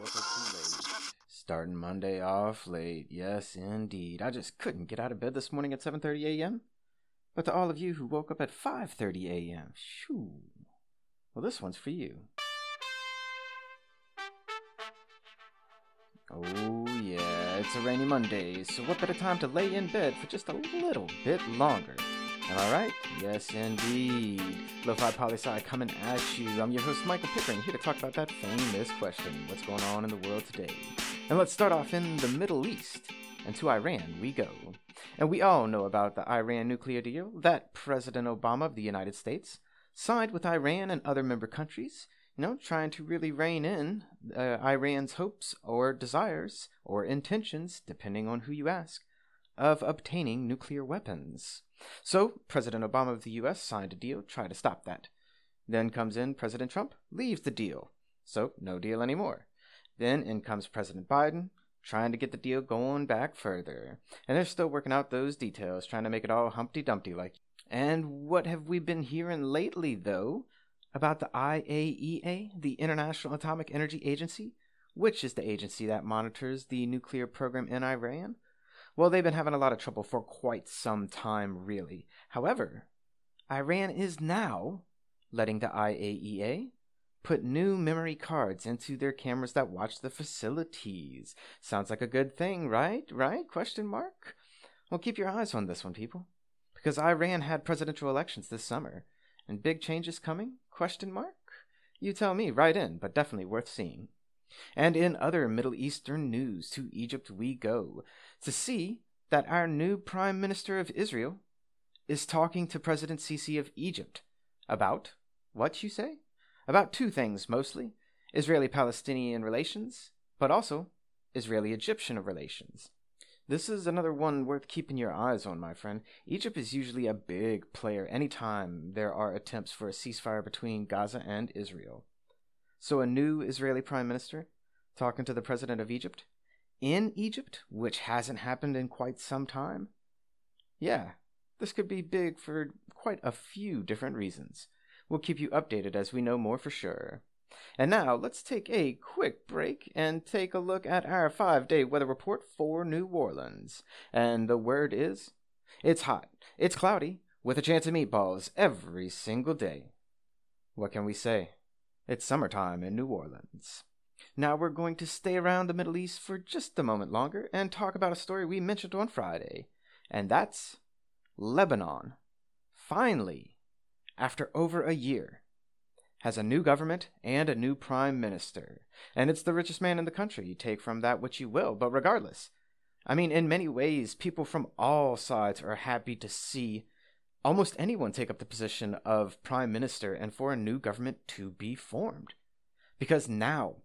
quarter too late. Starting Monday off late, yes indeed. I just couldn't get out of bed this morning at 7:30 a.m. But to all of you who woke up at 5:30 a.m., shoo. Well, this one's for you. Oh yeah, it's a rainy Monday, so what better time to lay in bed for just a little bit longer? I right? Yes, indeed. Lo-Fi Poli-Sci coming at you. I'm your host, Michael Pickering, here to talk about that famous question, what's going on in the world today? And let's start off in the Middle East. And to Iran we go. And we all know about the Iran nuclear deal that President Obama of the United States signed with Iran and other member countries, you know, trying to really rein in uh, Iran's hopes or desires or intentions, depending on who you ask, of obtaining nuclear weapons. So, President Obama of the US signed a deal, try to stop that. Then comes in President Trump, leaves the deal. So, no deal anymore. Then in comes President Biden, trying to get the deal going back further. And they're still working out those details, trying to make it all Humpty Dumpty like. And what have we been hearing lately, though, about the IAEA, the International Atomic Energy Agency, which is the agency that monitors the nuclear program in Iran? Well, they've been having a lot of trouble for quite some time, really. However, Iran is now letting the IAEA put new memory cards into their cameras that watch the facilities. Sounds like a good thing, right? Write? Question mark. Well, keep your eyes on this one, people, because Iran had presidential elections this summer, and big changes coming? Question mark. You tell me. Right in, but definitely worth seeing. And in other Middle Eastern news, to Egypt we go to see that our new Prime Minister of Israel is talking to President Sisi of Egypt about what you say? About two things mostly Israeli Palestinian relations, but also Israeli Egyptian relations. This is another one worth keeping your eyes on, my friend. Egypt is usually a big player anytime there are attempts for a ceasefire between Gaza and Israel. So, a new Israeli prime minister talking to the president of Egypt in Egypt, which hasn't happened in quite some time? Yeah, this could be big for quite a few different reasons. We'll keep you updated as we know more for sure. And now let's take a quick break and take a look at our five day weather report for New Orleans. And the word is it's hot, it's cloudy, with a chance of meatballs every single day. What can we say? It's summertime in New Orleans. Now we're going to stay around the Middle East for just a moment longer and talk about a story we mentioned on Friday, and that's Lebanon. Finally, after over a year, has a new government and a new prime minister. And it's the richest man in the country. You take from that what you will, but regardless, I mean, in many ways, people from all sides are happy to see almost anyone take up the position of prime minister and for a new government to be formed. Because now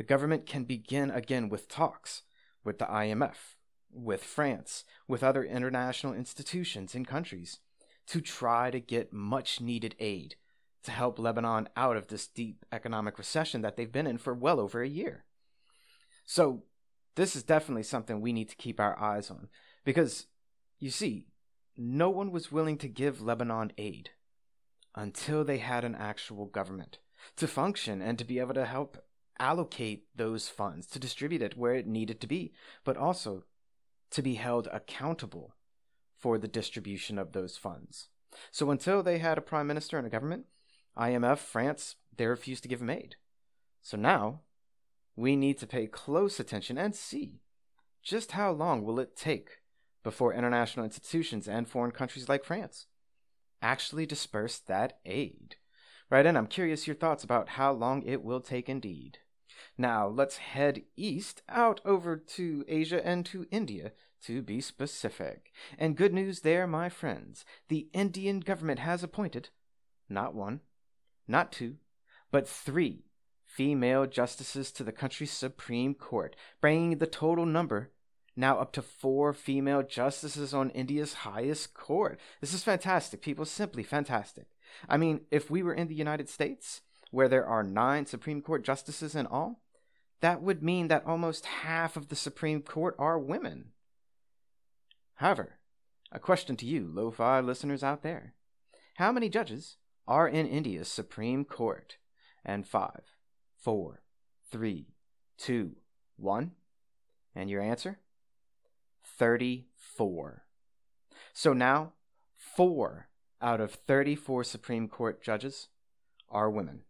the government can begin again with talks with the IMF, with France, with other international institutions and countries to try to get much needed aid to help Lebanon out of this deep economic recession that they've been in for well over a year. So, this is definitely something we need to keep our eyes on because, you see, no one was willing to give Lebanon aid until they had an actual government to function and to be able to help allocate those funds, to distribute it where it needed to be, but also to be held accountable for the distribution of those funds. So until they had a prime minister and a government, IMF, France, they refused to give them aid. So now we need to pay close attention and see just how long will it take before international institutions and foreign countries like France actually disperse that aid. Right, and I'm curious your thoughts about how long it will take indeed. Now, let's head east out over to Asia and to India to be specific. And good news there, my friends. The Indian government has appointed not one, not two, but three female justices to the country's Supreme Court, bringing the total number now up to four female justices on India's highest court. This is fantastic, people. Simply fantastic. I mean, if we were in the United States, where there are nine Supreme Court justices in all, that would mean that almost half of the Supreme Court are women. However, a question to you, lo fi listeners out there How many judges are in India's Supreme Court? And five, four, three, two, one. And your answer? 34. So now, four out of 34 Supreme Court judges are women.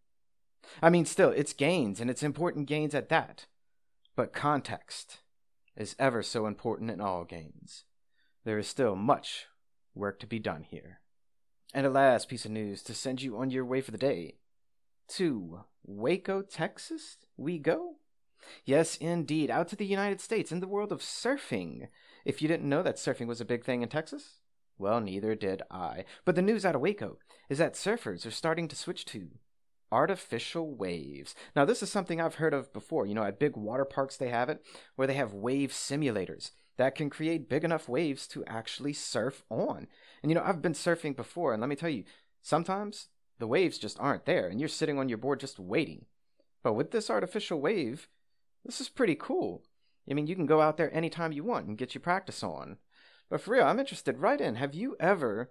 I mean, still, it's gains, and it's important gains at that. But context is ever so important in all gains. There is still much work to be done here. And a last piece of news to send you on your way for the day. To Waco, Texas, we go. Yes, indeed, out to the United States in the world of surfing. If you didn't know that surfing was a big thing in Texas, well, neither did I. But the news out of Waco is that surfers are starting to switch to artificial waves. Now, this is something I've heard of before. You know, at big water parks, they have it where they have wave simulators that can create big enough waves to actually surf on. And, you know, I've been surfing before, and let me tell you, sometimes the waves just aren't there, and you're sitting on your board just waiting. But with this artificial wave, this is pretty cool. I mean, you can go out there anytime you want and get your practice on. But for real, I'm interested write in. Have you ever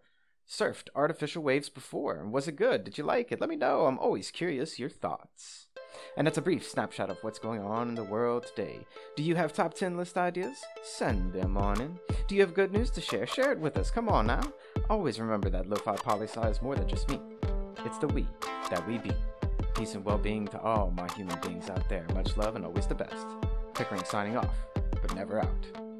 surfed artificial waves before? Was it good? Did you like it? Let me know. I'm always curious your thoughts. And that's a brief snapshot of what's going on in the world today. Do you have top 10 list ideas? Send them on in. Do you have good news to share? Share it with us. Come on now. Always remember that lo-fi poli is more than just me. It's the we that we be. Peace and well-being to all my human beings out there. Much love and always the best. Pickering signing off, but never out.